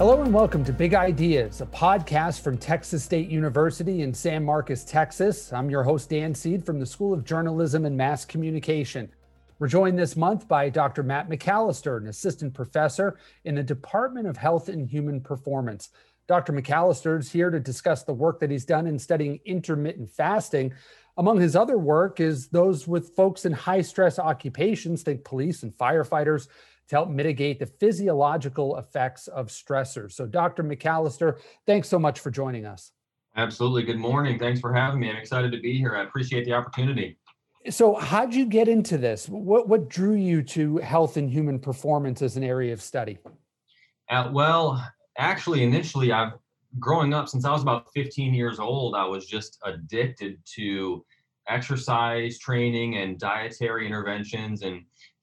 Hello and welcome to Big Ideas, a podcast from Texas State University in San Marcos, Texas. I'm your host, Dan Seed from the School of Journalism and Mass Communication. We're joined this month by Dr. Matt McAllister, an assistant professor in the Department of Health and Human Performance. Dr. McAllister is here to discuss the work that he's done in studying intermittent fasting. Among his other work is those with folks in high stress occupations, think police and firefighters, to help mitigate the physiological effects of stressors. So, Dr. McAllister, thanks so much for joining us. Absolutely. Good morning. Thanks for having me. I'm excited to be here. I appreciate the opportunity. So, how'd you get into this? What what drew you to health and human performance as an area of study? Uh, well, actually, initially, I've growing up since I was about 15 years old. I was just addicted to exercise training and dietary interventions, and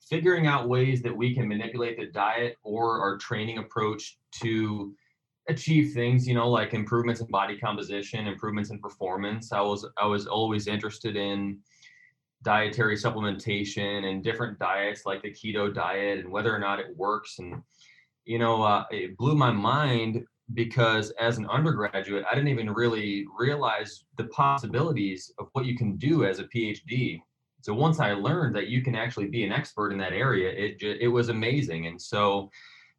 figuring out ways that we can manipulate the diet or our training approach to achieve things you know like improvements in body composition improvements in performance. I was i was always interested in dietary supplementation and different diets like the keto diet and whether or not it works. And you know uh, it blew my mind because as an undergraduate i didn't even really realize the possibilities of what you can do as a phd so once i learned that you can actually be an expert in that area it it was amazing and so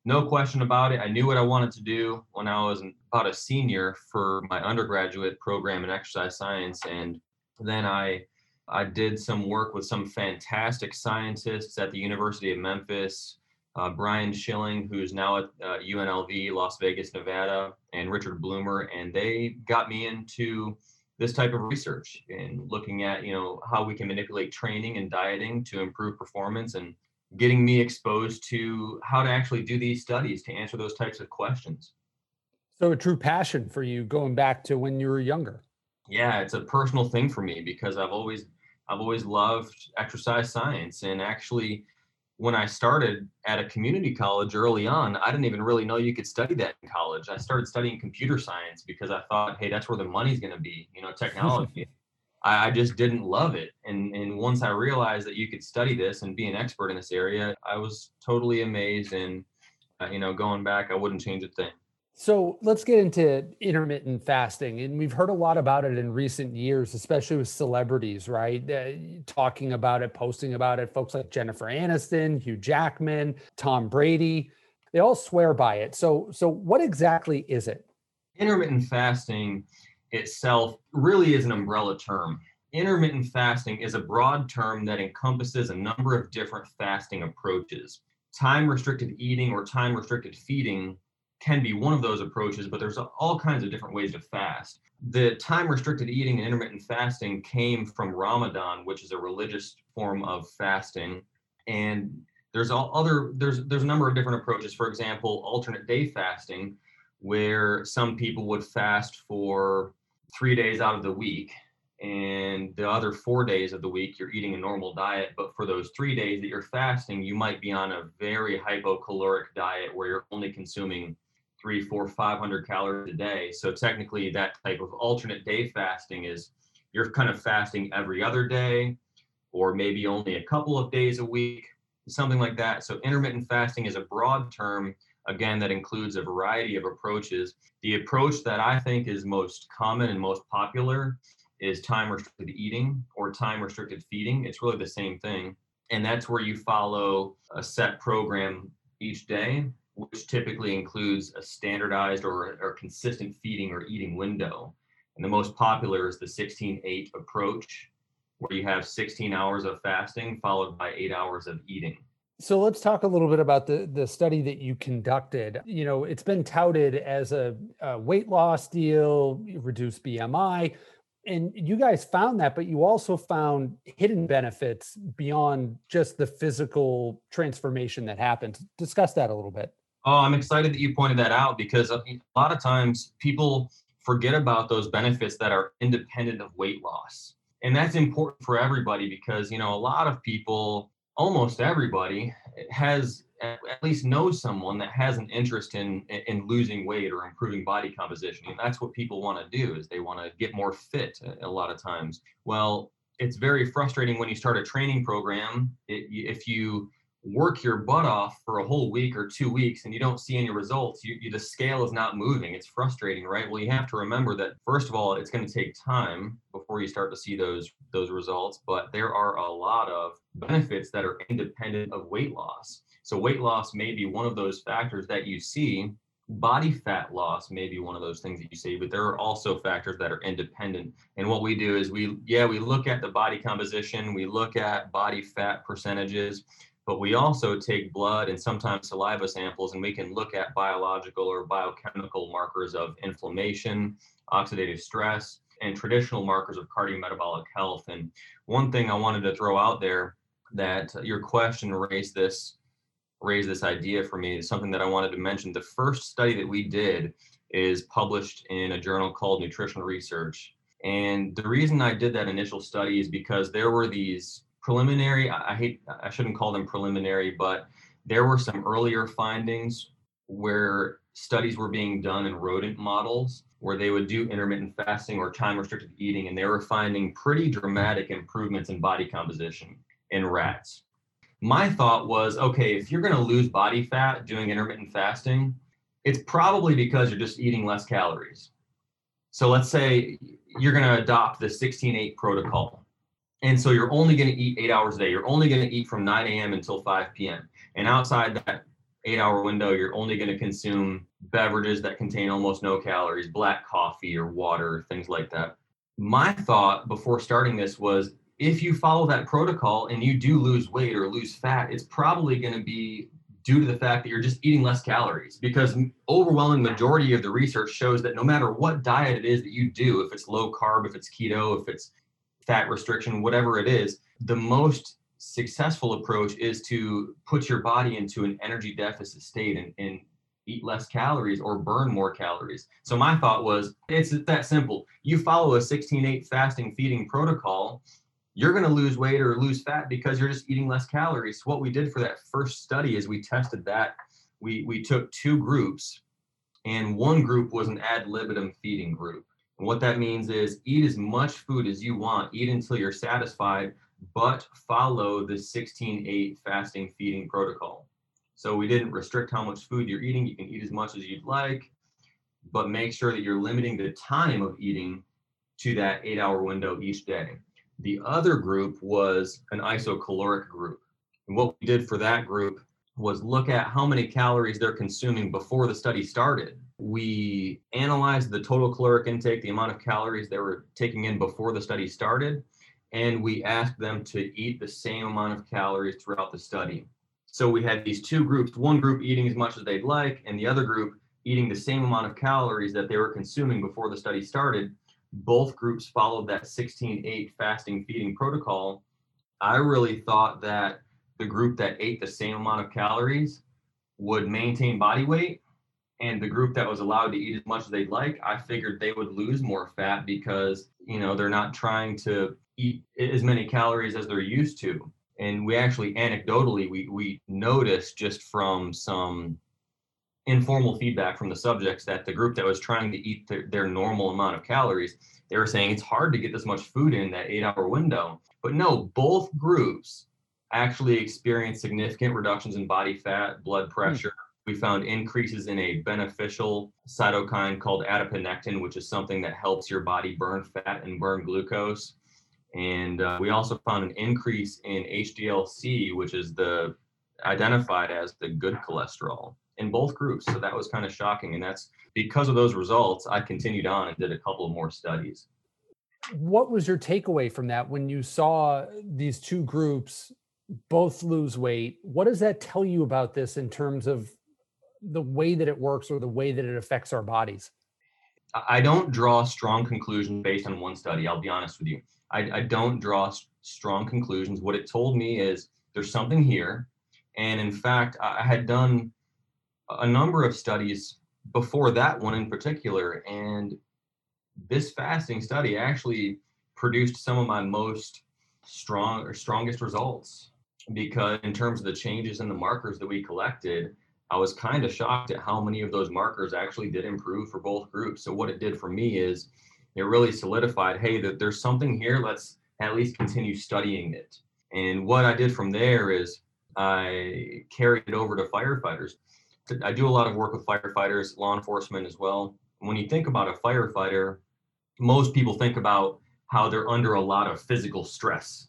no question about it i knew what i wanted to do when i was about a senior for my undergraduate program in exercise science and then i I did some work with some fantastic scientists at the University of Memphis. Uh, Brian Schilling, who's now at uh, UNLV, Las Vegas, Nevada, and Richard Bloomer, and they got me into this type of research and looking at you know how we can manipulate training and dieting to improve performance and getting me exposed to how to actually do these studies to answer those types of questions. So a true passion for you going back to when you were younger. Yeah, it's a personal thing for me because I've always I've always loved exercise science. And actually, when I started at a community college early on, I didn't even really know you could study that in college. I started studying computer science because I thought, hey, that's where the money's going to be, you know, technology. I, I just didn't love it. And, and once I realized that you could study this and be an expert in this area, I was totally amazed. And, uh, you know, going back, I wouldn't change a thing. So let's get into intermittent fasting. And we've heard a lot about it in recent years, especially with celebrities, right? Uh, talking about it, posting about it. Folks like Jennifer Aniston, Hugh Jackman, Tom Brady, they all swear by it. So, so what exactly is it? Intermittent fasting itself really is an umbrella term. Intermittent fasting is a broad term that encompasses a number of different fasting approaches. Time restricted eating or time restricted feeding can be one of those approaches, but there's all kinds of different ways to fast. The time restricted eating and intermittent fasting came from Ramadan, which is a religious form of fasting. And there's all other there's there's a number of different approaches. For example, alternate day fasting, where some people would fast for three days out of the week and the other four days of the week you're eating a normal diet but for those three days that you're fasting you might be on a very hypocaloric diet where you're only consuming three, four, 500 calories a day. So technically, that type of alternate day fasting is you're kind of fasting every other day, or maybe only a couple of days a week, something like that. So intermittent fasting is a broad term, again, that includes a variety of approaches. The approach that I think is most common and most popular is time restricted eating or time restricted feeding. It's really the same thing. And that's where you follow a set program each day which typically includes a standardized or, or consistent feeding or eating window. And the most popular is the 16 8 approach, where you have 16 hours of fasting followed by eight hours of eating. So let's talk a little bit about the the study that you conducted. You know, it's been touted as a, a weight loss deal, reduce BMI, and you guys found that, but you also found hidden benefits beyond just the physical transformation that happens. Discuss that a little bit. Oh, I'm excited that you pointed that out because uh, a lot of times people forget about those benefits that are independent of weight loss. And that's important for everybody because, you know, a lot of people, almost everybody eh, has eh, at least knows someone that has an interest in in losing weight or improving body composition and that's what people want to do is they want to get more fit eh, a lot of times well it's very frustrating when you start a training program it, if you work your butt off for a whole week or two weeks and you don't see any results, you, you, the scale is not moving. It's frustrating, right? Well, you have to remember that first of all, it's going to take time before you start to see those those results. But there are a lot of benefits that are independent of weight loss. So weight loss may be one of those factors that you see. Body fat loss may be one of those things that you see, but there are also factors that are independent. And what we do is we, yeah, we look at the body composition, we look at body fat percentages, but we also take blood and sometimes saliva samples and we can look at biological or biochemical markers of inflammation, oxidative stress, and traditional markers of cardiometabolic health. And one thing I wanted to throw out there that your question raised this raised this idea for me is something that I wanted to mention. The first study that we did is published in a journal called Nutrition Research. And the reason I did that initial study is because there were these preliminary, I, hate, I shouldn't call them preliminary, but there were some earlier findings where studies were being done in rodent models where they would do intermittent fasting or time restricted eating, and they were finding pretty dramatic improvements in body composition in rats. My thought was okay, if you're going to lose body fat doing intermittent fasting, it's probably because you're just eating less calories. So let's say you're going to adopt the 16 8 protocol. And so you're only going to eat eight hours a day. You're only going to eat from 9 a.m. until 5 p.m. And outside that eight hour window, you're only going to consume beverages that contain almost no calories, black coffee or water, things like that. My thought before starting this was if you follow that protocol and you do lose weight or lose fat, it's probably going to be due to the fact that you're just eating less calories because overwhelming majority of the research shows that no matter what diet it is that you do if it's low carb if it's keto if it's fat restriction, whatever it is, the most successful approach is to put your body into an energy deficit state and, and eat less calories or burn more calories. So my thought was it's that simple. You follow a 16-8 fasting feeding protocol, you're going to lose weight or lose fat because you're just eating less calories. So what we did for that first study is we tested that. We we took two groups and one group was an ad libitum feeding group. And what that means is eat as much food as you want, eat until you're satisfied, but follow the 16-8 fasting feeding protocol. So we didn't restrict how much food you're eating. You can eat as much as you'd like, but make sure that you're limiting the time of eating to that eight hour window each day. The other group was an isocaloric group. And what we did for that group was look at how many calories they're consuming before the study started we analyzed the total caloric intake, the amount of calories they were taking in before the study started, and we asked them to eat the same amount of calories throughout the study. So we had these two groups, one group eating as much as they'd like, and the other group eating the same amount of calories that they were consuming before the study started. Both groups followed that 16 8 fasting feeding protocol. I really thought that the group that ate the same amount of calories would maintain body weight and the group that was allowed to eat as much as they'd like, I figured they would lose more fat because, you know, they're not trying to eat as many calories as they're used to. And we actually anecdotally we we noticed just from some informal feedback from the subjects that the group that was trying to eat their, their normal amount of calories, they were saying it's hard to get this much food in that eight hour window. But no, both groups actually experienced significant reductions in body fat, blood hmm. pressure, we found increases in a beneficial cytokine called adiponectin, which is something that helps your body burn fat and burn glucose. And uh, we also found an increase in HDLC, which is the identified as the good cholesterol in both groups. So that was kind of shocking. And that's because of those results, I continued on and did a couple more studies. What was your takeaway from that when you saw these two groups both lose weight? What does that tell you about this in terms of the way that it works or the way that it affects our bodies? I don't draw strong conclusions based on one study. I'll be honest with you. I, I don't draw strong conclusions. What it told me is there's something here. And in fact, I had done a number of studies before that one in particular. And this fasting study actually produced some of my most strong or strongest results because in terms of the changes in the markers that we collected, I was kind of shocked at how many of those markers actually did improve for both groups. So what it did for me is it really solidified, hey, that there's something here. Let's at least continue studying it. And what I did from there is I carried it over to firefighters. I do a lot of work with firefighters, law enforcement as well. When you think about a firefighter, most people think about how they're under a lot of physical stress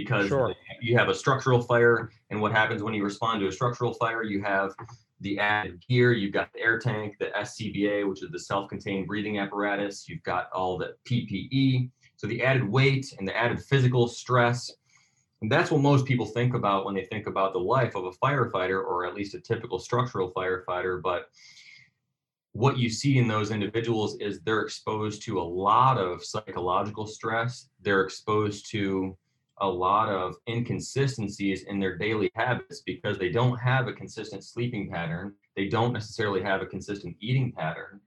because sure. you have a structural fire and what happens when you respond to a structural fire you have the added gear you've got the air tank the scba which is the self-contained breathing apparatus you've got all the ppe so the added weight and the added physical stress and that's what most people think about when they think about the life of a firefighter or at least a typical structural firefighter but what you see in those individuals is they're exposed to a lot of psychological stress. They're exposed to a lot of inconsistencies in their daily habits because they don't have a consistent sleeping pattern. They don't necessarily have a consistent eating pattern.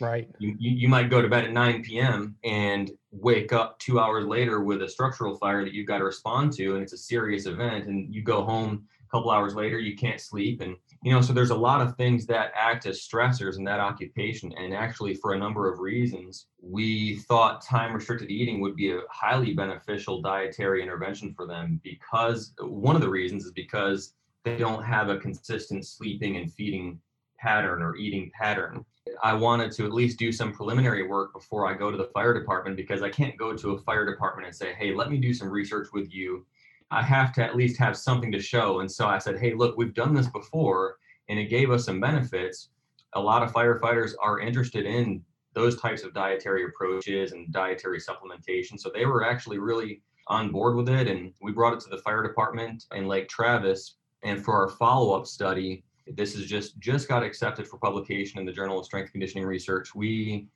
Right. You, you, you might go to bed at 9 p.m. and wake up two hours later with a structural fire that you've got to respond to, and it's a serious event. And you go home a couple hours later, you can't sleep, and you know so there's a lot of things that act as stressors in that occupation and actually for a number of reasons we thought time restricted eating would be a highly beneficial dietary intervention for them because one of the reasons is because they don't have a consistent sleeping and feeding pattern or eating pattern. I wanted to at least do some preliminary work before i go to the fire department because i can't go to a fire department and say hey let me do some research with you I have to at least have something to show. And so I said, hey, look, we've done this before and it gave us some benefits. A lot of firefighters are interested in those types of dietary approaches and dietary supplementation. So they were actually really on board with it. And we brought it to the fire department in Lake Travis. And for our follow up study, this is just just got accepted for publication in the Journal of Strength Conditioning Research. We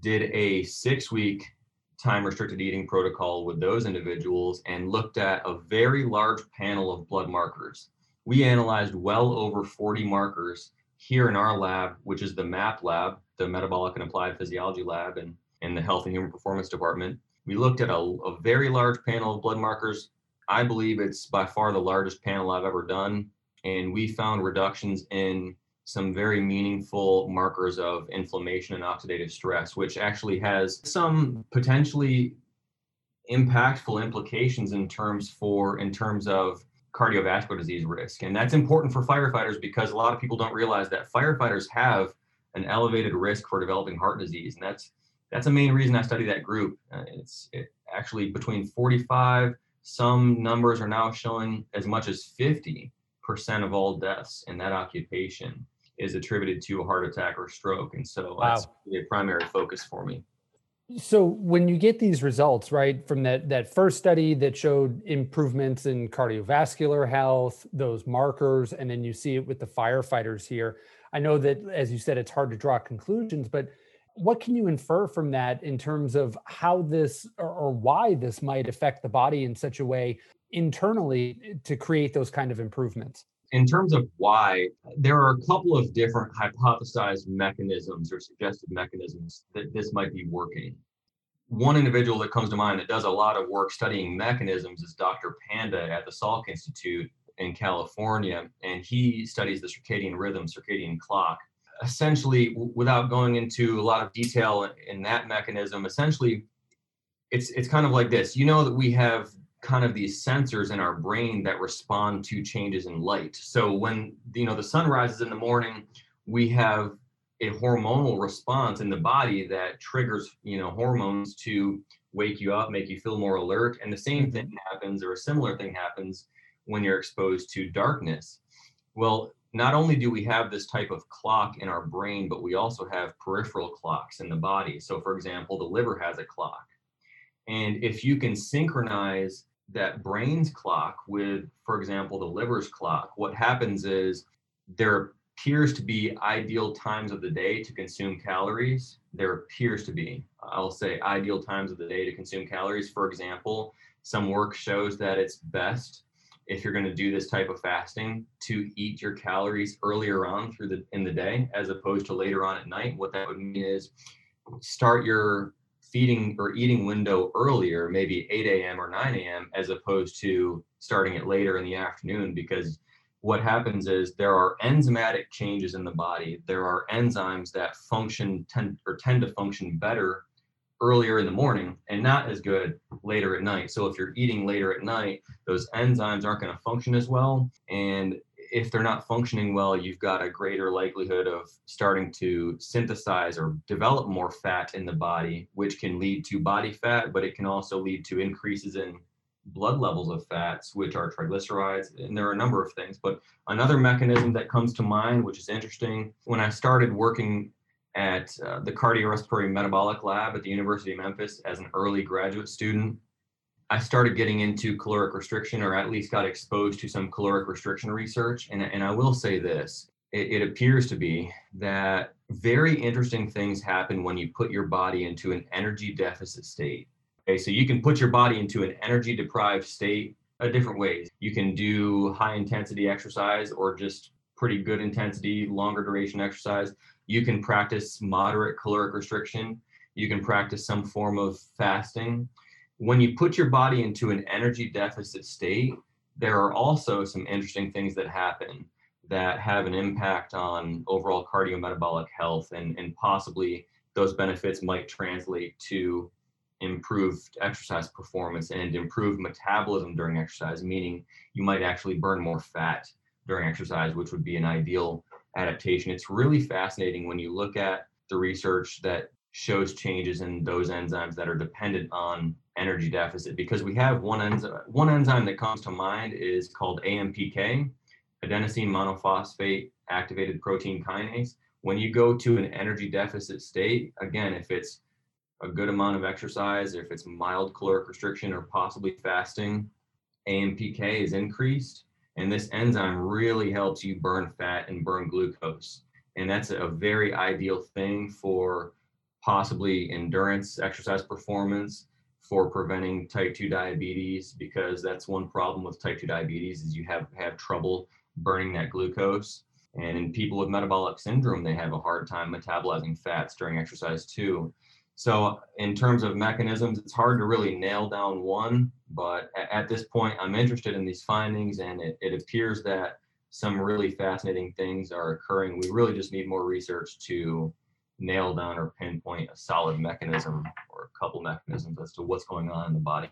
did a six week time restricted eating protocol with those individuals and looked at a very large panel of blood markers. We analyzed well over 40 markers here in our lab, which is the MAP lab, the Metabolic and Applied Physiology lab, and in the Health and Human Performance Department. We looked at a, a very large panel of blood markers. I believe it's by far the largest panel I've ever done. And we found reductions in some very meaningful markers of inflammation and oxidative stress, which actually has some potentially impactful implications in terms for in terms of cardiovascular disease risk. And that's important for firefighters because a lot of people don't realize that firefighters have an elevated risk for developing heart disease. And that's that's a main reason I study that group. Uh, it's it actually between 45, some numbers are now showing as much as 50% of all deaths in that occupation is attributed to a heart attack or stroke. And so wow. that's a primary focus for me. So when you get these results, right, from that that first study that showed improvements in cardiovascular health, those markers, and then you see it with the firefighters here. I know that as you said, it's hard to draw conclusions, but what can you infer from that in terms of how this or, or why this might affect the body in such a way internally to create those kind of improvements? In terms of why, there are a couple of different hypothesized mechanisms or suggested mechanisms that this might be working. One individual that comes to mind that does a lot of work studying mechanisms is Dr. Panda at the Salk Institute in California, and he studies the circadian rhythm, circadian clock. Essentially, without going into a lot of detail in that mechanism, essentially, it's it's kind of like this. You know that we have kind of these sensors in our brain that respond to changes in light. So when you know the sun rises in the morning, we have a hormonal response in the body that triggers you know hormones to wake you up, make you feel more alert. And the same thing mm-hmm. happens, or a similar thing happens when you're exposed to darkness. Well, not only do we have this type of clock in our brain, but we also have peripheral clocks in the body. So, for example, the liver has a clock. And if you can synchronize that brain's clock with, for example, the liver's clock, what happens is there appears to be ideal times of the day to consume calories. There appears to be, I'll say, ideal times of the day to consume calories. For example, some work shows that it's best if you're going to do this type of fasting to eat your calories earlier on through the in the day as opposed to later on at night. What that would mean is start your feeding or eating window earlier, maybe 8 a.m. or 9 a.m., as opposed to starting it later in the afternoon. Because what happens is there are enzymatic changes in the body. There are enzymes that function tend or tend to function better earlier in the morning and not as good later at night. So if you're eating later at night, those enzymes aren't going to function as well. And if they're not functioning well, you've got a greater likelihood of starting to synthesize or develop more fat in the body, which can lead to body fat, but it can also lead to increases in blood levels of fats, which are triglycerides. And there are a number of things. But another mechanism that comes to mind, which is interesting, when I started working at uh, the cardiorespiratory metabolic lab at the University of Memphis as an early graduate student, I started getting into caloric restriction, or at least got exposed to some caloric restriction research. And, and I will say this it, it appears to be that very interesting things happen when you put your body into an energy deficit state. Okay, so you can put your body into an energy deprived state a different ways. You can do high intensity exercise or just pretty good intensity, longer duration exercise. You can practice moderate caloric restriction. You can practice some form of fasting when you put your body into an energy deficit state, there are also some interesting things that happen that have an impact on overall cardiometabolic health and, and possibly those benefits might translate to improved exercise performance and improved metabolism during exercise, meaning you might actually burn more fat during exercise, which would be an ideal adaptation. It's really fascinating when you look at the research that shows changes in those enzymes that are dependent on energy deficit because we have one enzyme one enzyme that comes to mind is called AMPK adenosine monophosphate activated protein kinase. When you go to an energy deficit state again if it's a good amount of exercise if it's mild caloric restriction or possibly fasting AMPK is increased and this enzyme really helps you burn fat and burn glucose. And that's a very ideal thing for possibly endurance exercise performance for preventing type 2 diabetes because that's one problem with type 2 diabetes is you have have trouble burning that glucose. And in people with metabolic syndrome they have a hard time metabolizing fats during exercise too. So in terms of mechanisms it's hard to really nail down one but at this point i'm interested in these findings and it, it appears that some really fascinating things are occurring. We really just need more research to nail down or pinpoint a solid mechanism or a couple mechanisms as to what's going on in the body.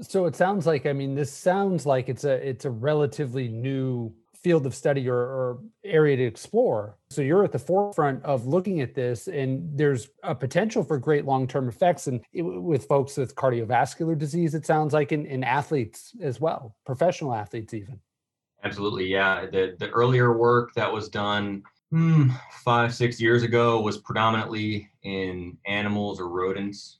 So it sounds like I mean this sounds like it's a it's a relatively new field of study or, or, area to explore. So you're at the forefront of looking at this, and there's a potential for great long-term effects, and with folks with cardiovascular disease, it sounds like in, in athletes as well, professional athletes even. Absolutely, yeah. The the earlier work that was done hmm, five, six years ago was predominantly in animals or rodents.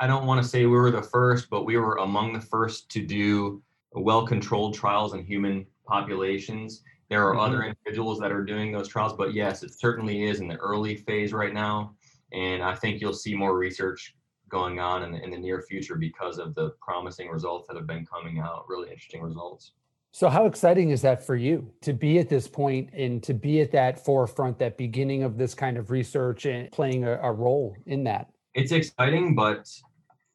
I, don't want to say we were the first, but we were among the first to do well controlled trials in human populations. There are mm-hmm. other individuals that are doing those trials, but yes, it certainly is in the early phase right now. And I think you'll see more research going on in the, in the near future because of the promising results that have been coming out, really interesting results. So, how exciting is that for you to be at this point and to be at that forefront, that beginning of this kind of research and playing a, a role in that? It's exciting, but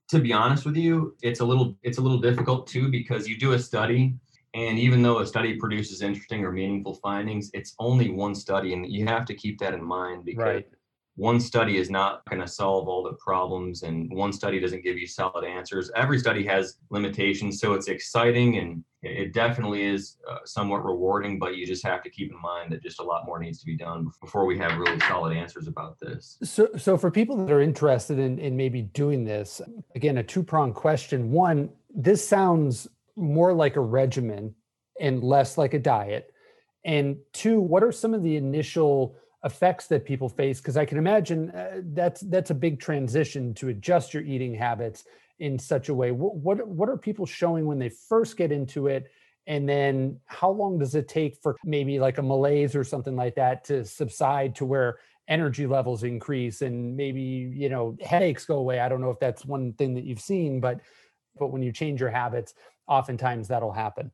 to be honest with you, it's a little it's a little difficult too because you do a study and even though a study produces interesting or meaningful findings, it's only one study and you have to keep that in mind because right one study is not going to solve all the problems and one study doesn't give you solid answers every study has limitations so it's exciting and it definitely is uh, somewhat rewarding but you just have to keep in mind that just a lot more needs to be done before we have really solid answers about this. So so for people that are interested in, in maybe doing this again a two-pronged question. One this sounds more like a regimen and less like a diet. And two what are some of the initial effects that people face? Because i can imagine uh, that's that's a big transition to adjust your eating habits in such a way? What, what what are people showing when they first get into it? And then how long does it take for maybe like a malaise or something like that to subside to where energy levels increase and maybe you know headaches go away? I don't know if that's one thing that you've seen but but when you change your habits oftentimes that'll happen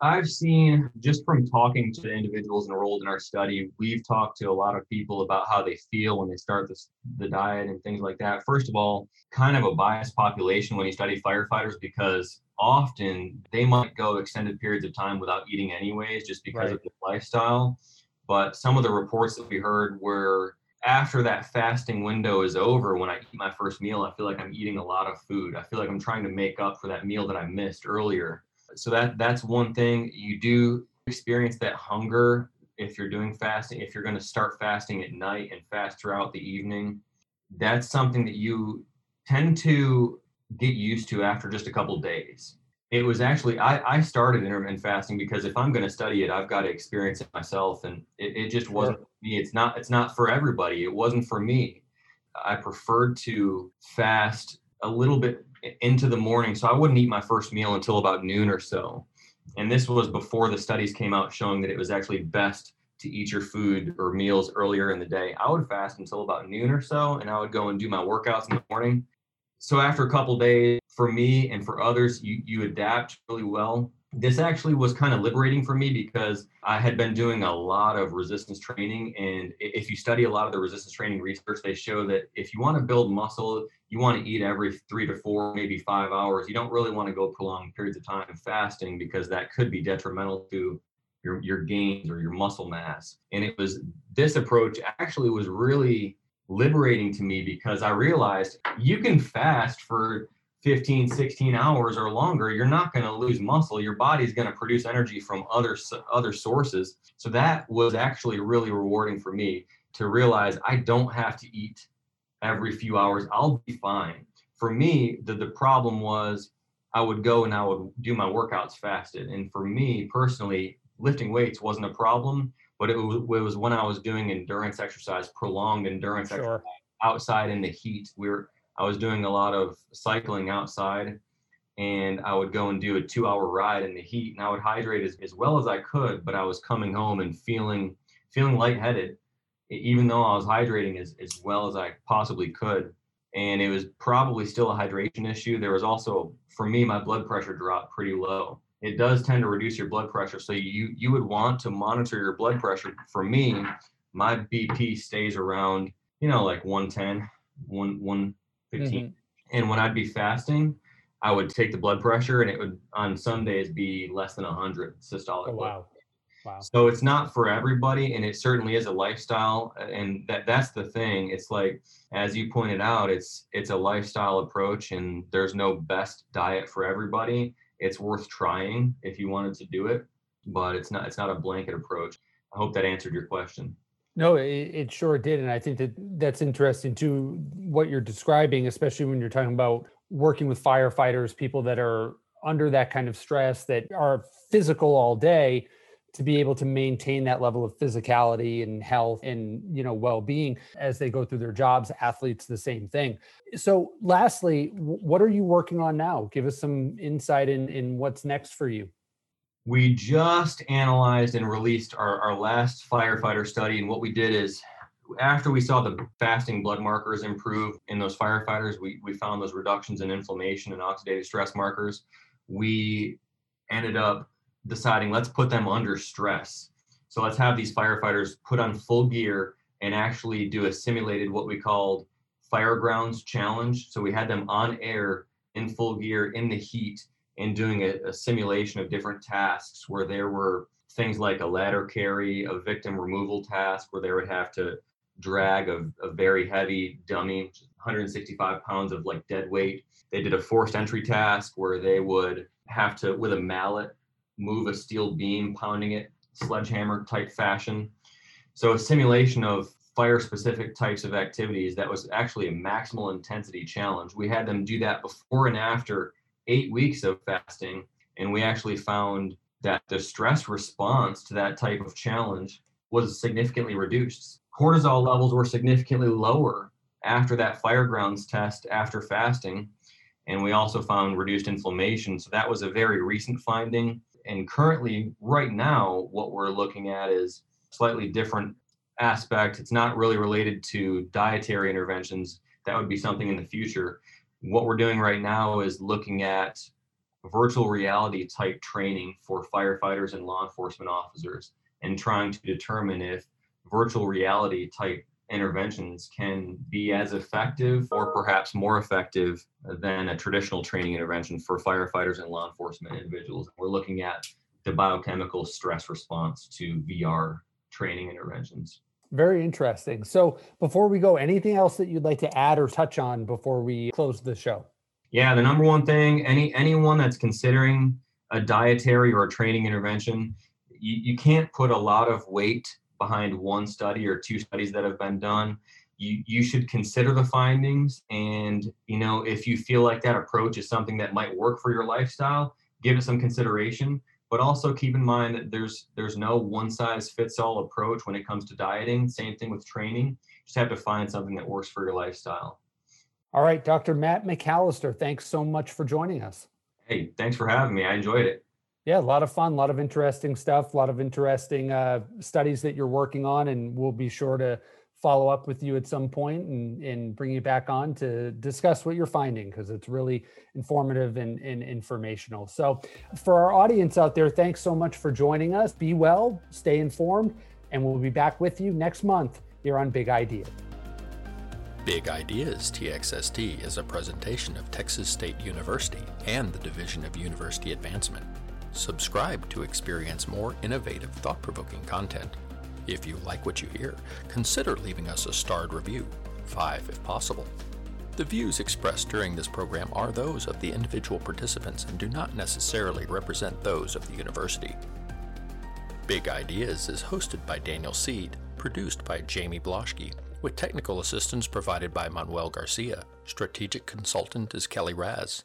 I've seen just from talking to individuals enrolled in our study, we've talked to a lot of people about how they feel when they start this, the diet and things like that. First of all, kind of a biased population when you study firefighters because often they might go extended periods of time without eating anyways just because right. of the lifestyle. But some of the reports that we heard were after that fasting window is over, when I eat my first meal, I feel like I'm eating a lot of food. I feel like I'm trying to make up for that meal that I missed earlier. So that that's one thing you do experience that hunger if you're doing fasting. If you're going to start fasting at night and fast throughout the evening, that's something that you tend to get used to after just a couple days. It was actually I, I started intermittent fasting because if I'm going to study it, I've got to experience it myself, and it, it just wasn't me. It's not it's not for everybody. It wasn't for me. I preferred to fast a little bit into the morning, so I wouldn't eat my first meal until about noon or so. And this was before the studies came out showing that it was actually best to eat your food or meals earlier in the day. I would fast until about noon or so, and I would go and do my workouts in the morning. So after a couple days, for me and for others, you you adapt really well. This actually was kind of liberating for me because I had been doing a lot of resistance training. And if you study a lot of the resistance training research, they show that if you want to build muscle, you want to eat every three to four, maybe five hours. You don't really want to go prolonged periods of time fasting because that could be detrimental to your your gains or your muscle mass. And it was this approach actually was really liberating to me because I realized you can fast for 15 16 hours or longer you're not going to lose muscle. Your body's going to produce energy from other other sources. So that was actually really rewarding for me to realize i don't have to eat every few hours. I'll be fine. For me the, the problem was i would go and i would do my workouts fasted. And for me personally lifting weights wasn't a problem, but it was, it was when I was doing endurance exercise, prolonged endurance sure. exercise outside in the heat. We were I was doing a lot of cycling outside and I would go and do a two hour ride in the heat and I would hydrate as, as well as I could, but I was coming home and feeling feeling lightheaded, even though I was hydrating as, as well as I possibly could. And it was probably still a hydration issue. There was also, for me, my blood pressure dropped pretty low it does tend to reduce your blood pressure. So you you would want to monitor your blood pressure. For me, my BP stays around, you know, like 110, 1 115. Mm-hmm. And when I'd be fasting, I would take the blood pressure and it would on Sundays be less than 100 systolic. Oh, wow. Wow. So it's not for everybody, and it certainly is a lifestyle, and that that's the thing. It's like, as you pointed out, it's it's a lifestyle approach, and there's no best diet for everybody it's worth trying if you wanted to do it, but it's not it's not a blanket approach. I hope that answered your question. No, it, it sure did, and I think that that's interesting too. What you're describing, especially when you're talking about working with firefighters, people that are under that kind of stress, that are physical all day, to be able to maintain that level of physicality and health and you know well-being as they go through their jobs athletes the same thing so lastly what are you working on now give us some insight in in what's next for you we just analyzed and released our, our last firefighter study and what we did is after we saw the fasting blood markers improve in those firefighters we, we found those reductions in inflammation and oxidative stress markers we ended up deciding let's put them under stress. So let's have these firefighters put on full gear and actually do a simulated what we called firegrounds challenge. So we had them on air in full gear in the heat and doing a, a simulation of different tasks where there were things like a ladder carry, a victim removal task where they would have to drag a, a very heavy dummy, 165 pounds of like dead weight. They did a forced entry task where they would have to, with a mallet, move a steel beam, pounding it sledgehammer type fashion. So a simulation of fire specific types of activities that was actually a maximal intensity challenge. We had them do that before and after eight weeks of fasting, and we actually found that the stress response to that type of challenge was significantly reduced. Cortisol levels were significantly lower after that firegrounds test after fasting. And we also found reduced inflammation. So that was a very recent finding and currently right now what we're looking at is slightly different aspect it's not really related to dietary interventions that would be something in the future what we're doing right now is looking at virtual reality type training for firefighters and law enforcement officers and trying to determine if virtual reality type interventions can be as effective or perhaps more effective than a traditional training intervention for firefighters and law enforcement individuals. We're looking at the biochemical stress response to VR training interventions. Very interesting. So, before we go, anything else that you'd like to add or touch on before we close the show? Yeah, the number one thing, any anyone that's considering a dietary or a training intervention, you, you can't put a lot of weight behind one study or two studies that have been done. You, you should consider the findings and you know if you feel like that approach is something that might work for your lifestyle give it some consideration but also keep in mind that there's there's no one size fits all approach when it comes to dieting. Same thing with training. You just have to find something that works for your lifestyle. All right dr matt mcallister thanks so much for joining us. Hey thanks for having me. I enjoyed it. Yeah a lot of fun a lot of interesting stuff a lot of interesting uh, studies that you're working on and we'll be sure to follow up with you at some point and, and bring you back on to discuss what you're finding because it's really informative and, and informational. So, for our audience out there, thanks so much for joining us. Be well, stay informed, and we'll be back with you next month here on Big Idea. Big Ideas TXST is a presentation of Texas State University and the Division of University Advancement. Subscribe to experience more innovative, thought provoking content if you like what you hear, consider leaving us a starred review, five if possible. The views expressed during this program are those of the individual participants and do not necessarily represent those of the university. Big Ideas is hosted by Daniel Seed, produced by Jamie Bloschke, with technical assistance provided by Manuel Garcia. Strategic consultant is Kelly Raz.